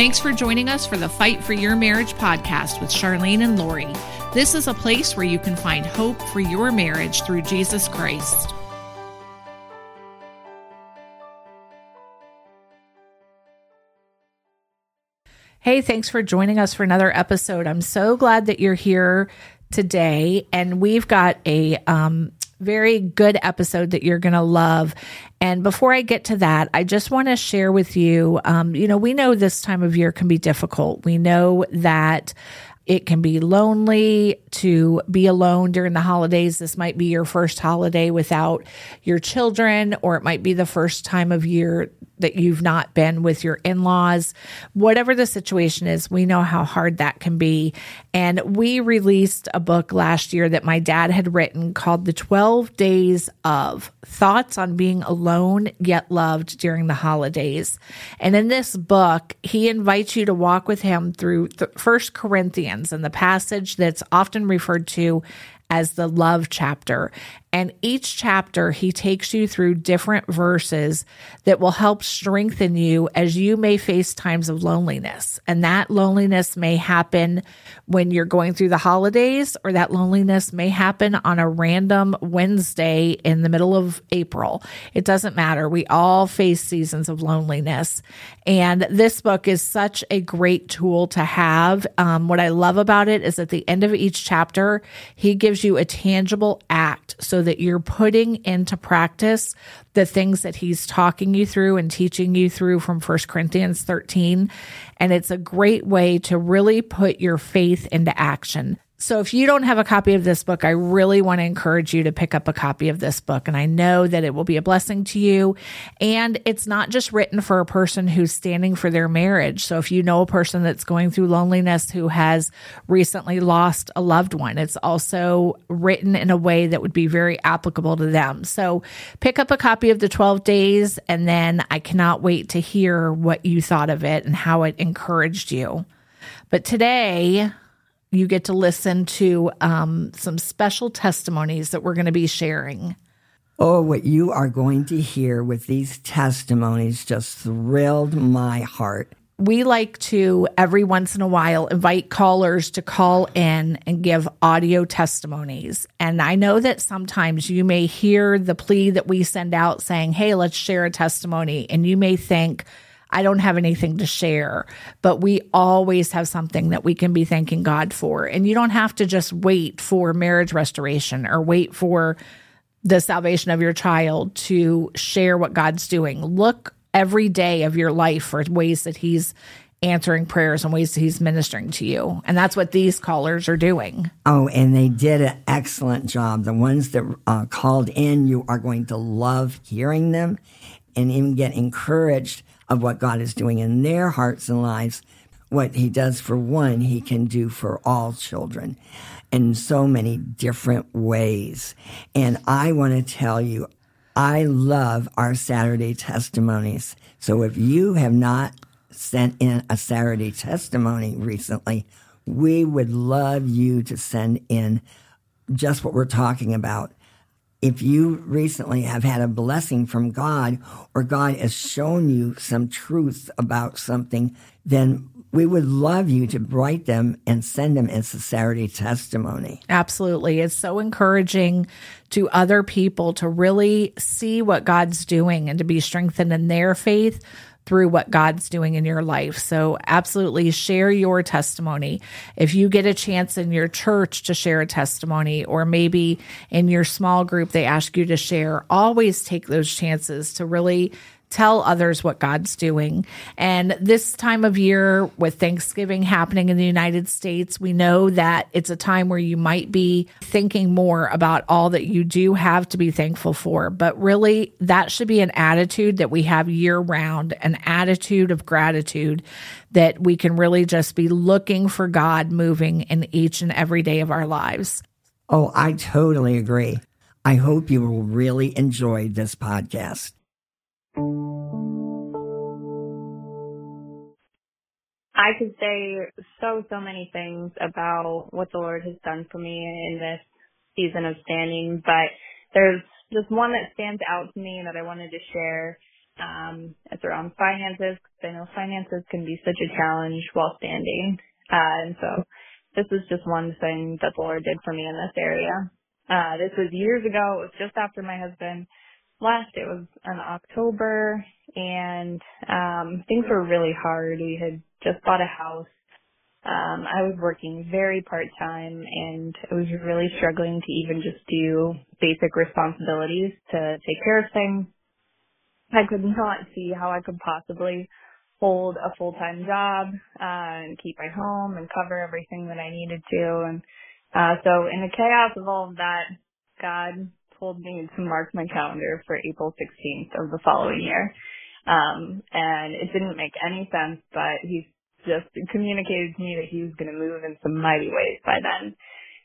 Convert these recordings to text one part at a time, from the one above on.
Thanks for joining us for the Fight for Your Marriage podcast with Charlene and Lori. This is a place where you can find hope for your marriage through Jesus Christ. Hey, thanks for joining us for another episode. I'm so glad that you're here today, and we've got a um, very good episode that you're going to love. And before I get to that, I just want to share with you um, you know, we know this time of year can be difficult. We know that it can be lonely to be alone during the holidays. This might be your first holiday without your children, or it might be the first time of year that you've not been with your in laws. Whatever the situation is, we know how hard that can be. And we released a book last year that my dad had written called The 12 Days of Thoughts on Being Alone Yet Loved During the Holidays. And in this book, he invites you to walk with him through First Corinthians and the passage that's often referred to as the love chapter. And each chapter, he takes you through different verses that will help strengthen you as you may face times of loneliness. And that loneliness may happen when you're going through the holidays, or that loneliness may happen on a random Wednesday in the middle of April. It doesn't matter. We all face seasons of loneliness. And this book is such a great tool to have. Um, what I love about it is at the end of each chapter, he gives you a tangible act. So that you're putting into practice the things that he's talking you through and teaching you through from 1 Corinthians 13. And it's a great way to really put your faith into action. So if you don't have a copy of this book, I really want to encourage you to pick up a copy of this book. And I know that it will be a blessing to you. And it's not just written for a person who's standing for their marriage. So if you know a person that's going through loneliness who has recently lost a loved one, it's also written in a way that would be very applicable to them. So pick up a copy of the 12 days and then I cannot wait to hear what you thought of it and how it encouraged you. But today, you get to listen to um, some special testimonies that we're going to be sharing. Oh, what you are going to hear with these testimonies just thrilled my heart. We like to every once in a while invite callers to call in and give audio testimonies. And I know that sometimes you may hear the plea that we send out saying, Hey, let's share a testimony. And you may think, I don't have anything to share, but we always have something that we can be thanking God for. And you don't have to just wait for marriage restoration or wait for the salvation of your child to share what God's doing. Look every day of your life for ways that He's answering prayers and ways that He's ministering to you. And that's what these callers are doing. Oh, and they did an excellent job. The ones that uh, called in, you are going to love hearing them and even get encouraged of what God is doing in their hearts and lives. What he does for one, he can do for all children in so many different ways. And I want to tell you, I love our Saturday testimonies. So if you have not sent in a Saturday testimony recently, we would love you to send in just what we're talking about if you recently have had a blessing from God or God has shown you some truth about something, then we would love you to write them and send them as Saturday testimony. Absolutely. It's so encouraging to other people to really see what God's doing and to be strengthened in their faith through what God's doing in your life. So, absolutely share your testimony. If you get a chance in your church to share a testimony, or maybe in your small group they ask you to share, always take those chances to really tell others what God's doing. And this time of year, with Thanksgiving happening in the United States, we know that it's a time where you might be thinking more about all that you do have to be thankful for. But really, that should be an attitude that we have year round, an attitude of gratitude that we can really just be looking for God moving in each and every day of our lives. Oh, I totally agree. I hope you will really enjoy this podcast. I could say so, so many things about what the Lord has done for me in this season of standing, but there's just one that stands out to me that I wanted to share. Um, it's around finances because I know finances can be such a challenge while standing. Uh, and so this is just one thing that the Lord did for me in this area. Uh, this was years ago. It was just after my husband left. It was in October and, um, things were really hard. We had just bought a house um, I was working very part time and I was really struggling to even just do basic responsibilities to take care of things. I could not see how I could possibly hold a full time job uh, and keep my home and cover everything that I needed to. And uh, so, in the chaos of all of that, God told me to mark my calendar for April 16th of the following year. Um, and it didn't make any sense, but he just communicated to me that he was going to move in some mighty ways by then.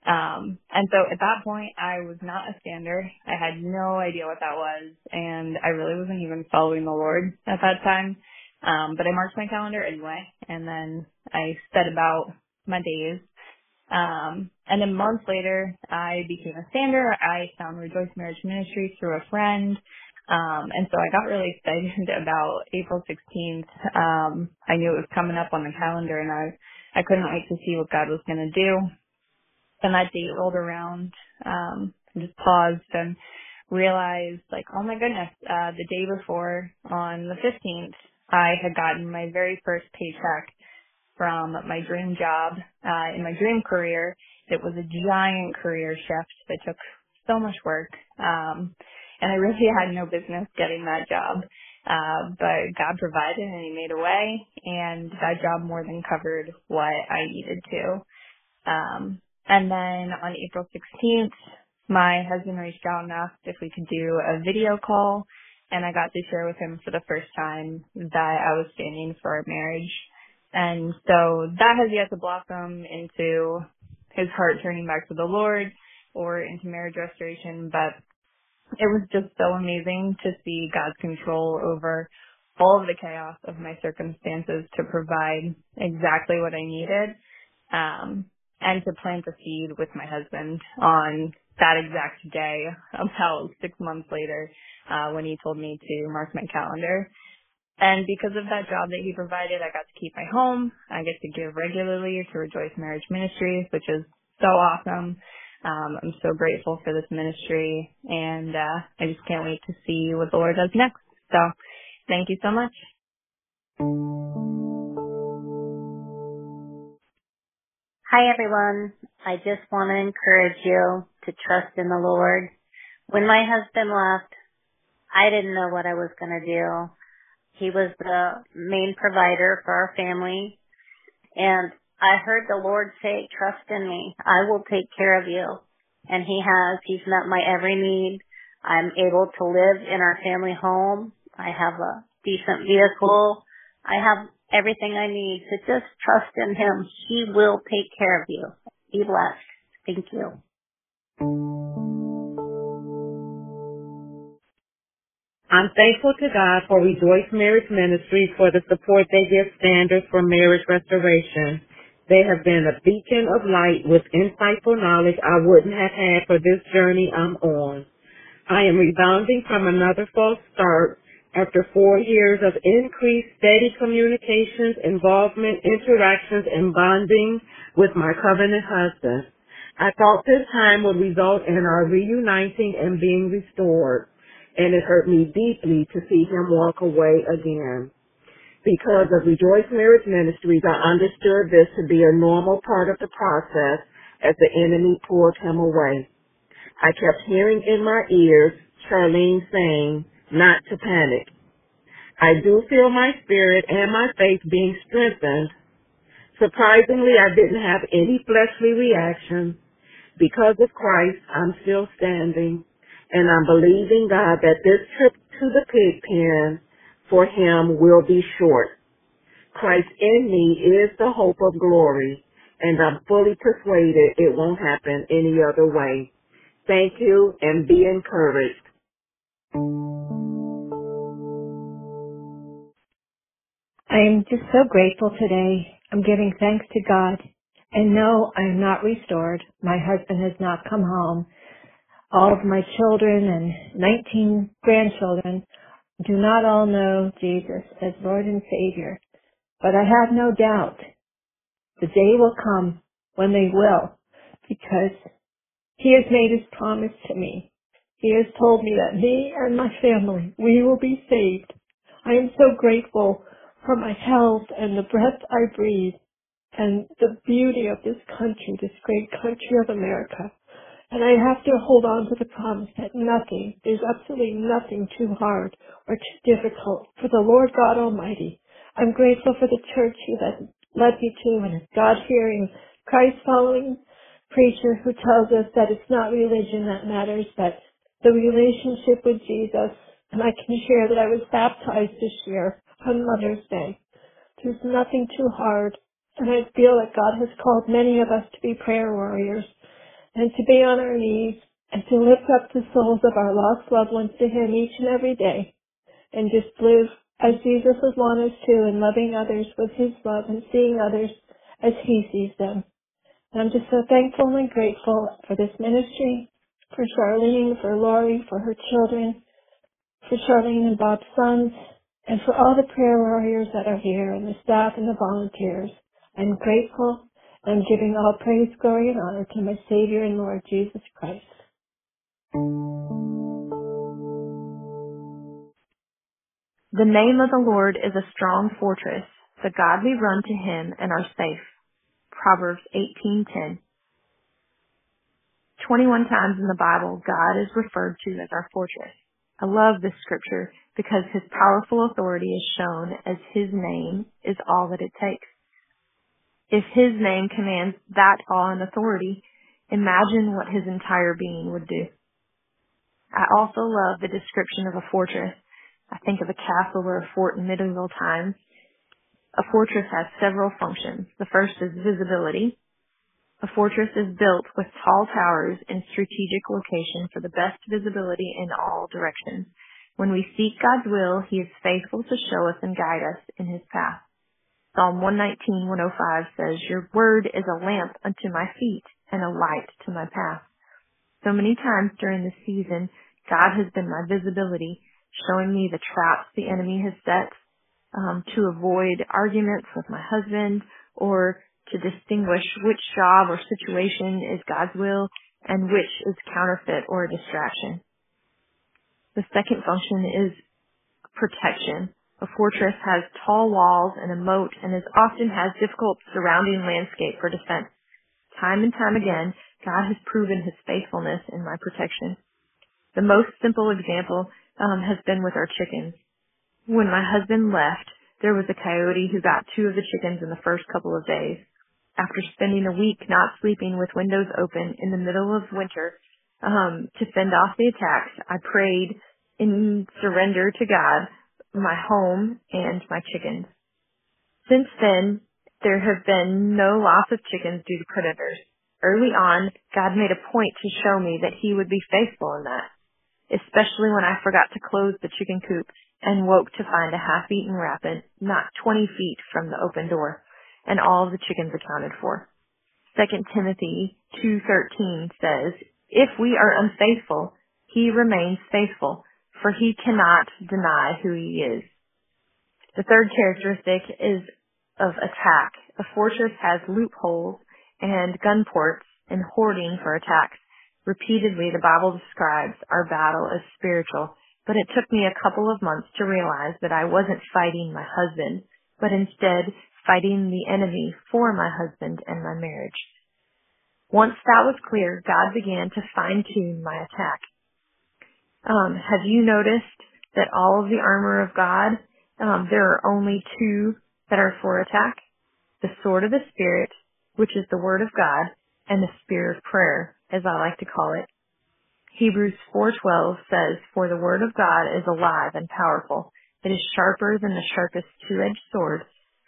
Um, and so at that point, I was not a stander. I had no idea what that was, and I really wasn't even following the Lord at that time. Um, but I marked my calendar anyway, and then I set about my days. Um, and then months later, I became a stander. I found Rejoice Marriage Ministries through a friend. Um, and so I got really excited about April 16th. Um, I knew it was coming up on the calendar and I, I couldn't wait to see what God was going to do. Then that date rolled around, um, I just paused and realized like, oh my goodness, uh, the day before on the 15th, I had gotten my very first paycheck from my dream job, uh, in my dream career. It was a giant career shift that took so much work. Um, and I really had no business getting that job. Uh, but God provided and he made a way and that job more than covered what I needed to. Um, and then on April 16th, my husband reached out and asked if we could do a video call and I got to share with him for the first time that I was standing for our marriage. And so that has yet to blossom into his heart turning back to the Lord or into marriage restoration, but it was just so amazing to see God's control over all of the chaos of my circumstances to provide exactly what I needed, um, and to plant a seed with my husband on that exact day, about six months later, uh, when he told me to mark my calendar. And because of that job that he provided, I got to keep my home. I get to give regularly to Rejoice Marriage Ministries, which is so awesome. Um, I'm so grateful for this ministry and uh, I just can't wait to see what the Lord does next. So thank you so much. Hi everyone. I just want to encourage you to trust in the Lord. When my husband left, I didn't know what I was going to do. He was the main provider for our family and I heard the Lord say, trust in me. I will take care of you. And he has. He's met my every need. I'm able to live in our family home. I have a decent vehicle. I have everything I need. So just trust in him. He will take care of you. Be blessed. Thank you. I'm thankful to God for Rejoice Marriage Ministries for the support they give standers for marriage restoration. They have been a beacon of light with insightful knowledge I wouldn't have had for this journey I'm on. I am rebounding from another false start after four years of increased steady communications, involvement, interactions, and bonding with my covenant husband. I thought this time would result in our reuniting and being restored, and it hurt me deeply to see him walk away again because of Rejoice Marriage Ministries, I understood this to be a normal part of the process as the enemy pulled him away. I kept hearing in my ears Charlene saying not to panic. I do feel my spirit and my faith being strengthened. Surprisingly, I didn't have any fleshly reaction. Because of Christ, I'm still standing, and I'm believing God that this trip to the pig pen for him will be short. Christ in me is the hope of glory, and I'm fully persuaded it won't happen any other way. Thank you and be encouraged. I am just so grateful today. I'm giving thanks to God. And no, I am not restored. My husband has not come home. All of my children and 19 grandchildren do not all know Jesus as Lord and Savior, but I have no doubt the day will come when they will, because He has made His promise to me. He has told me that me and my family, we will be saved. I am so grateful for my health and the breath I breathe and the beauty of this country, this great country of America. And I have to hold on to the promise that nothing, there's absolutely nothing too hard or too difficult for the Lord God Almighty. I'm grateful for the church He led, led me to and a God-fearing, Christ-following preacher who tells us that it's not religion that matters, but the relationship with Jesus. And I can share that I was baptized this year on Mother's Day. There's nothing too hard. And I feel that God has called many of us to be prayer warriors and to be on our knees and to lift up the souls of our lost loved ones to Him each and every day and just live as Jesus would want us to and loving others with His love and seeing others as He sees them. And I'm just so thankful and grateful for this ministry, for Charlene, for Lori, for her children, for Charlene and Bob's sons, and for all the prayer warriors that are here and the staff and the volunteers. I'm grateful I'm giving all praise, glory, and honor to my Savior and Lord Jesus Christ. The name of the Lord is a strong fortress. The godly run to him and are safe. Proverbs 18:10. 21 times in the Bible, God is referred to as our fortress. I love this scripture because his powerful authority is shown as his name is all that it takes. If his name commands that awe and authority, imagine what his entire being would do. I also love the description of a fortress. I think of a castle or a fort in medieval times. A fortress has several functions. The first is visibility. A fortress is built with tall towers in strategic location for the best visibility in all directions. When we seek God's will, He is faithful to show us and guide us in His path. Psalm 119, 105 says, Your word is a lamp unto my feet and a light to my path. So many times during this season, God has been my visibility, showing me the traps the enemy has set um, to avoid arguments with my husband or to distinguish which job or situation is God's will and which is counterfeit or a distraction. The second function is protection. A fortress has tall walls and a moat and is often has difficult surrounding landscape for defense. Time and time again, God has proven his faithfulness in my protection. The most simple example um, has been with our chickens. When my husband left, there was a coyote who got two of the chickens in the first couple of days. After spending a week not sleeping with windows open in the middle of winter um, to fend off the attacks, I prayed in surrender to God my home, and my chickens. Since then, there have been no loss of chickens due to predators. Early on, God made a point to show me that he would be faithful in that, especially when I forgot to close the chicken coop and woke to find a half-eaten rabbit not 20 feet from the open door, and all of the chickens accounted for. 2 Timothy 2.13 says, If we are unfaithful, he remains faithful, for he cannot deny who he is. The third characteristic is of attack. A fortress has loopholes and gun ports and hoarding for attacks. Repeatedly, the Bible describes our battle as spiritual, but it took me a couple of months to realize that I wasn't fighting my husband, but instead fighting the enemy for my husband and my marriage. Once that was clear, God began to fine tune my attack. Um, have you noticed that all of the armor of God, um, there are only two that are for attack? The sword of the Spirit, which is the word of God, and the spear of prayer, as I like to call it. Hebrews 4:12 says, "For the word of God is alive and powerful. It is sharper than the sharpest two-edged sword,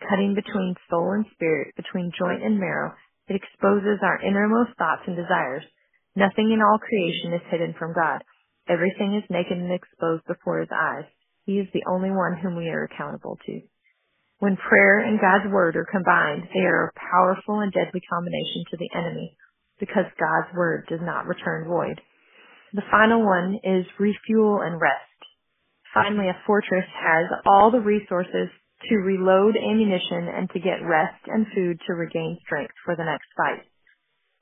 cutting between soul and spirit, between joint and marrow. It exposes our innermost thoughts and desires. Nothing in all creation is hidden from God." Everything is naked and exposed before his eyes. He is the only one whom we are accountable to. When prayer and God's word are combined, they are a powerful and deadly combination to the enemy because God's word does not return void. The final one is refuel and rest. Finally, a fortress has all the resources to reload ammunition and to get rest and food to regain strength for the next fight.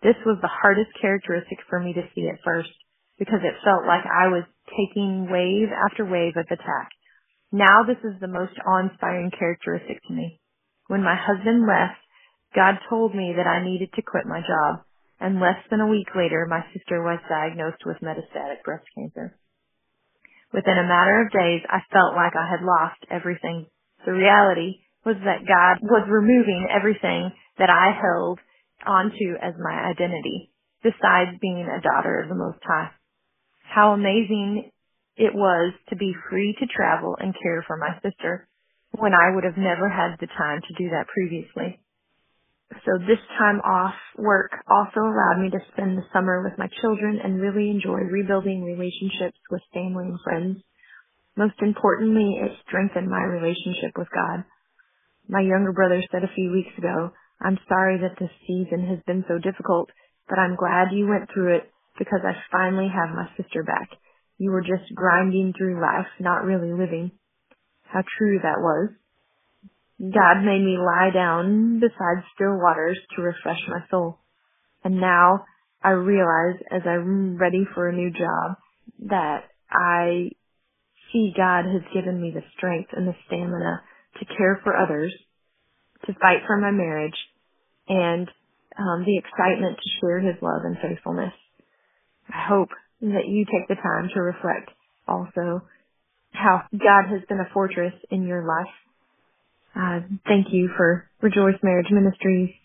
This was the hardest characteristic for me to see at first because it felt like I was taking wave after wave of attack. Now this is the most awe-inspiring characteristic to me. When my husband left, God told me that I needed to quit my job, and less than a week later, my sister was diagnosed with metastatic breast cancer. Within a matter of days, I felt like I had lost everything. The reality was that God was removing everything that I held onto as my identity, besides being a daughter of the Most High. How amazing it was to be free to travel and care for my sister when I would have never had the time to do that previously. So this time off work also allowed me to spend the summer with my children and really enjoy rebuilding relationships with family and friends. Most importantly, it strengthened my relationship with God. My younger brother said a few weeks ago, I'm sorry that this season has been so difficult, but I'm glad you went through it because I finally have my sister back. You were just grinding through life, not really living. How true that was. God made me lie down beside still waters to refresh my soul. And now I realize as I'm ready for a new job that I see God has given me the strength and the stamina to care for others, to fight for my marriage, and um, the excitement to share His love and faithfulness. I hope that you take the time to reflect also how God has been a fortress in your life uh, thank you for Rejoice Marriage Ministries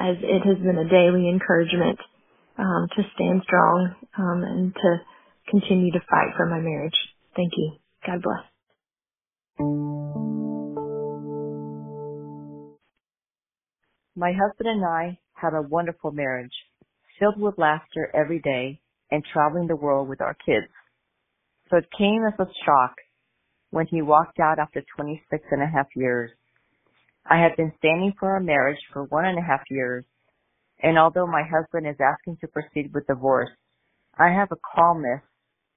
as it has been a daily encouragement um, to stand strong um, and to continue to fight for my marriage. Thank you. God bless. My husband and I had a wonderful marriage, filled with laughter every day and traveling the world with our kids. So it came as a shock when he walked out after 26 and a half years I had been standing for our marriage for one and a half years, and although my husband is asking to proceed with divorce, I have a calmness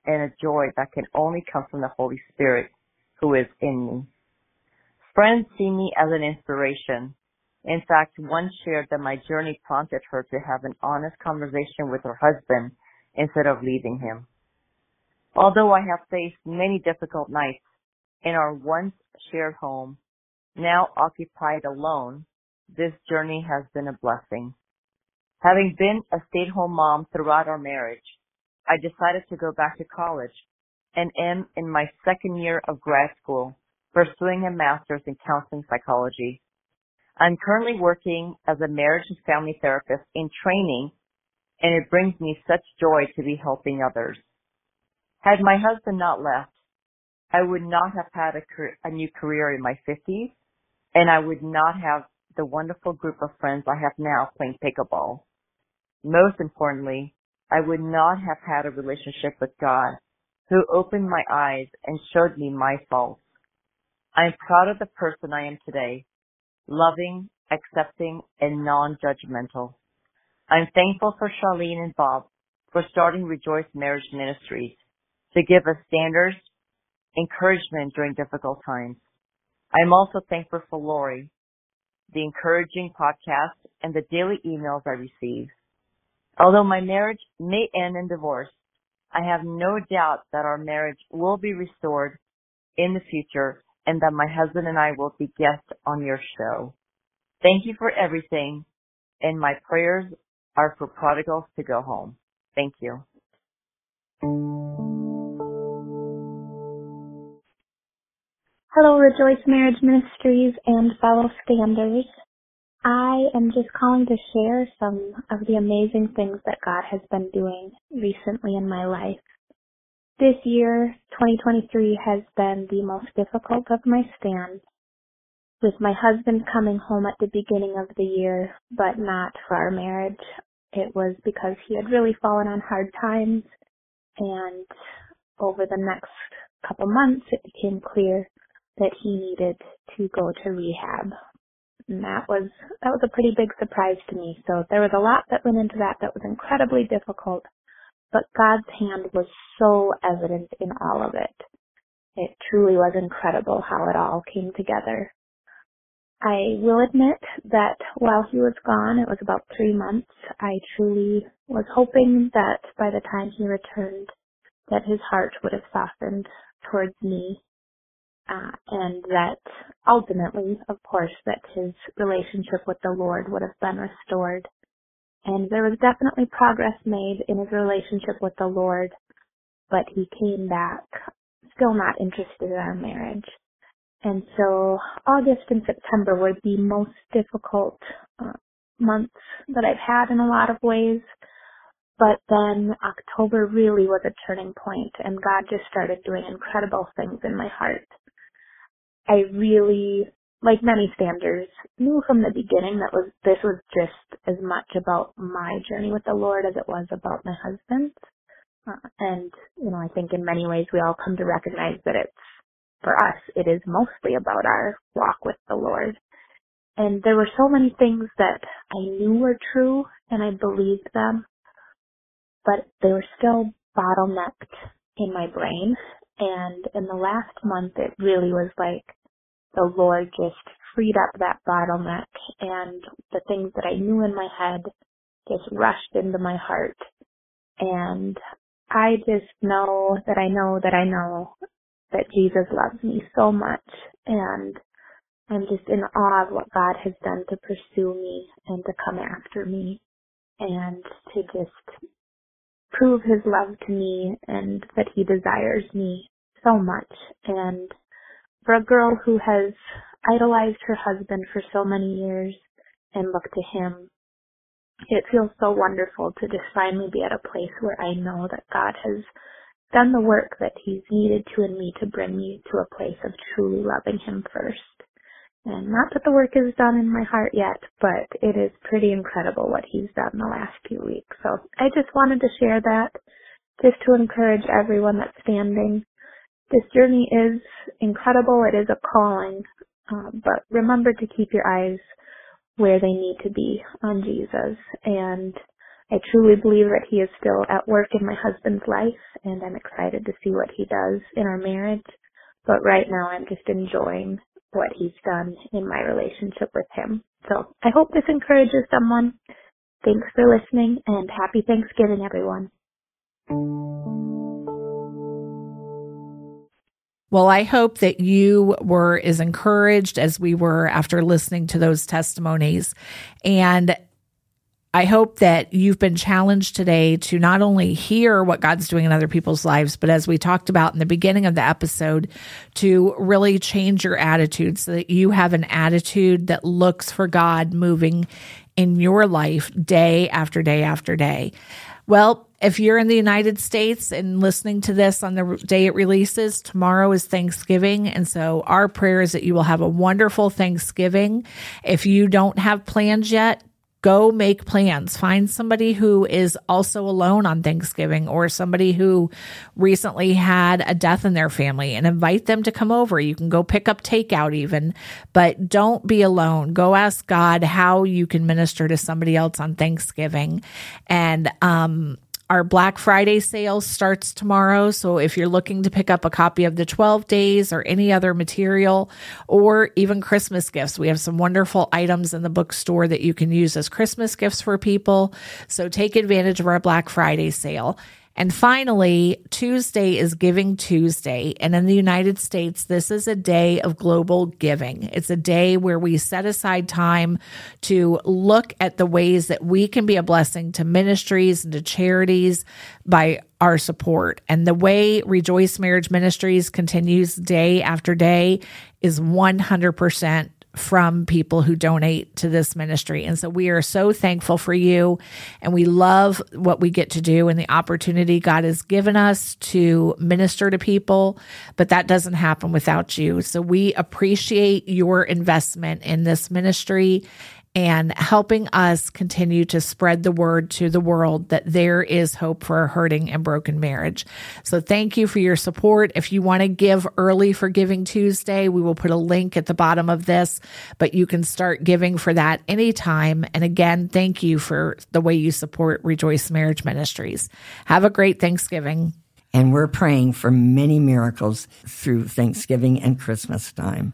and a joy that can only come from the Holy Spirit who is in me. Friends see me as an inspiration. In fact, one shared that my journey prompted her to have an honest conversation with her husband instead of leaving him. Although I have faced many difficult nights in our once shared home, now occupied alone, this journey has been a blessing. Having been a stay-at-home mom throughout our marriage, I decided to go back to college and am in my second year of grad school, pursuing a master's in counseling psychology. I'm currently working as a marriage and family therapist in training, and it brings me such joy to be helping others. Had my husband not left, I would not have had a, a new career in my 50s and I would not have the wonderful group of friends I have now playing pickleball. Most importantly, I would not have had a relationship with God who opened my eyes and showed me my faults. I am proud of the person I am today, loving, accepting, and non-judgmental. I'm thankful for Charlene and Bob for starting Rejoice Marriage Ministries to give us standers, encouragement during difficult times. I'm also thankful for Lori, the encouraging podcast, and the daily emails I receive. Although my marriage may end in divorce, I have no doubt that our marriage will be restored in the future and that my husband and I will be guests on your show. Thank you for everything, and my prayers are for prodigals to go home. Thank you. Hello, Rejoice Marriage Ministries and fellow standers. I am just calling to share some of the amazing things that God has been doing recently in my life. This year, 2023, has been the most difficult of my stands, with my husband coming home at the beginning of the year, but not for our marriage. It was because he had really fallen on hard times, and over the next couple months, it became clear that he needed to go to rehab. And that was that was a pretty big surprise to me. So there was a lot that went into that that was incredibly difficult, but God's hand was so evident in all of it. it truly was incredible how it all came together. I will admit that while he was gone, it was about three months, I truly was hoping that by the time he returned, that his heart would have softened towards me, uh, and that ultimately, of course, that his relationship with the Lord would have been restored. And there was definitely progress made in his relationship with the Lord, but he came back still not interested in our marriage. And so August and September were the most difficult uh, months that I've had in a lot of ways. But then October really was a turning point and God just started doing incredible things in my heart. I really, like many standers, knew from the beginning that was, this was just as much about my journey with the Lord as it was about my husband's. Uh, and, you know, I think in many ways we all come to recognize that it's for us, it is mostly about our walk with the Lord. And there were so many things that I knew were true and I believed them, but they were still bottlenecked in my brain. And in the last month, it really was like the Lord just freed up that bottleneck and the things that I knew in my head just rushed into my heart. And I just know that I know that I know that Jesus loves me so much and I'm just in awe of what God has done to pursue me and to come after me and to just prove his love to me and that he desires me so much. And for a girl who has idolized her husband for so many years and looked to him, it feels so wonderful to just finally be at a place where I know that God has done the work that he's needed to in me to bring me to a place of truly loving him first. And not that the work is done in my heart yet, but it is pretty incredible what he's done the last few weeks. So I just wanted to share that just to encourage everyone that's standing. This journey is incredible. It is a calling. Uh, but remember to keep your eyes where they need to be on Jesus and I truly believe that he is still at work in my husband's life and I'm excited to see what he does in our marriage. But right now I'm just enjoying what he's done in my relationship with him. So I hope this encourages someone. Thanks for listening and happy Thanksgiving everyone. Well, I hope that you were as encouraged as we were after listening to those testimonies. And I hope that you've been challenged today to not only hear what God's doing in other people's lives, but as we talked about in the beginning of the episode, to really change your attitude so that you have an attitude that looks for God moving in your life day after day after day. Well, if you're in the United States and listening to this on the day it releases, tomorrow is Thanksgiving. And so our prayer is that you will have a wonderful Thanksgiving. If you don't have plans yet, go make plans. Find somebody who is also alone on Thanksgiving or somebody who recently had a death in their family and invite them to come over. You can go pick up takeout even, but don't be alone. Go ask God how you can minister to somebody else on Thanksgiving. And, um, our Black Friday sale starts tomorrow. So if you're looking to pick up a copy of the 12 days or any other material or even Christmas gifts, we have some wonderful items in the bookstore that you can use as Christmas gifts for people. So take advantage of our Black Friday sale. And finally, Tuesday is Giving Tuesday. And in the United States, this is a day of global giving. It's a day where we set aside time to look at the ways that we can be a blessing to ministries and to charities by our support. And the way Rejoice Marriage Ministries continues day after day is 100% from people who donate to this ministry. And so we are so thankful for you and we love what we get to do and the opportunity God has given us to minister to people, but that doesn't happen without you. So we appreciate your investment in this ministry and helping us continue to spread the word to the world that there is hope for a hurting and broken marriage. So thank you for your support. If you want to give early for Giving Tuesday, we will put a link at the bottom of this, but you can start giving for that anytime. And again, thank you for the way you support Rejoice Marriage Ministries. Have a great Thanksgiving. And we're praying for many miracles through Thanksgiving and Christmas time.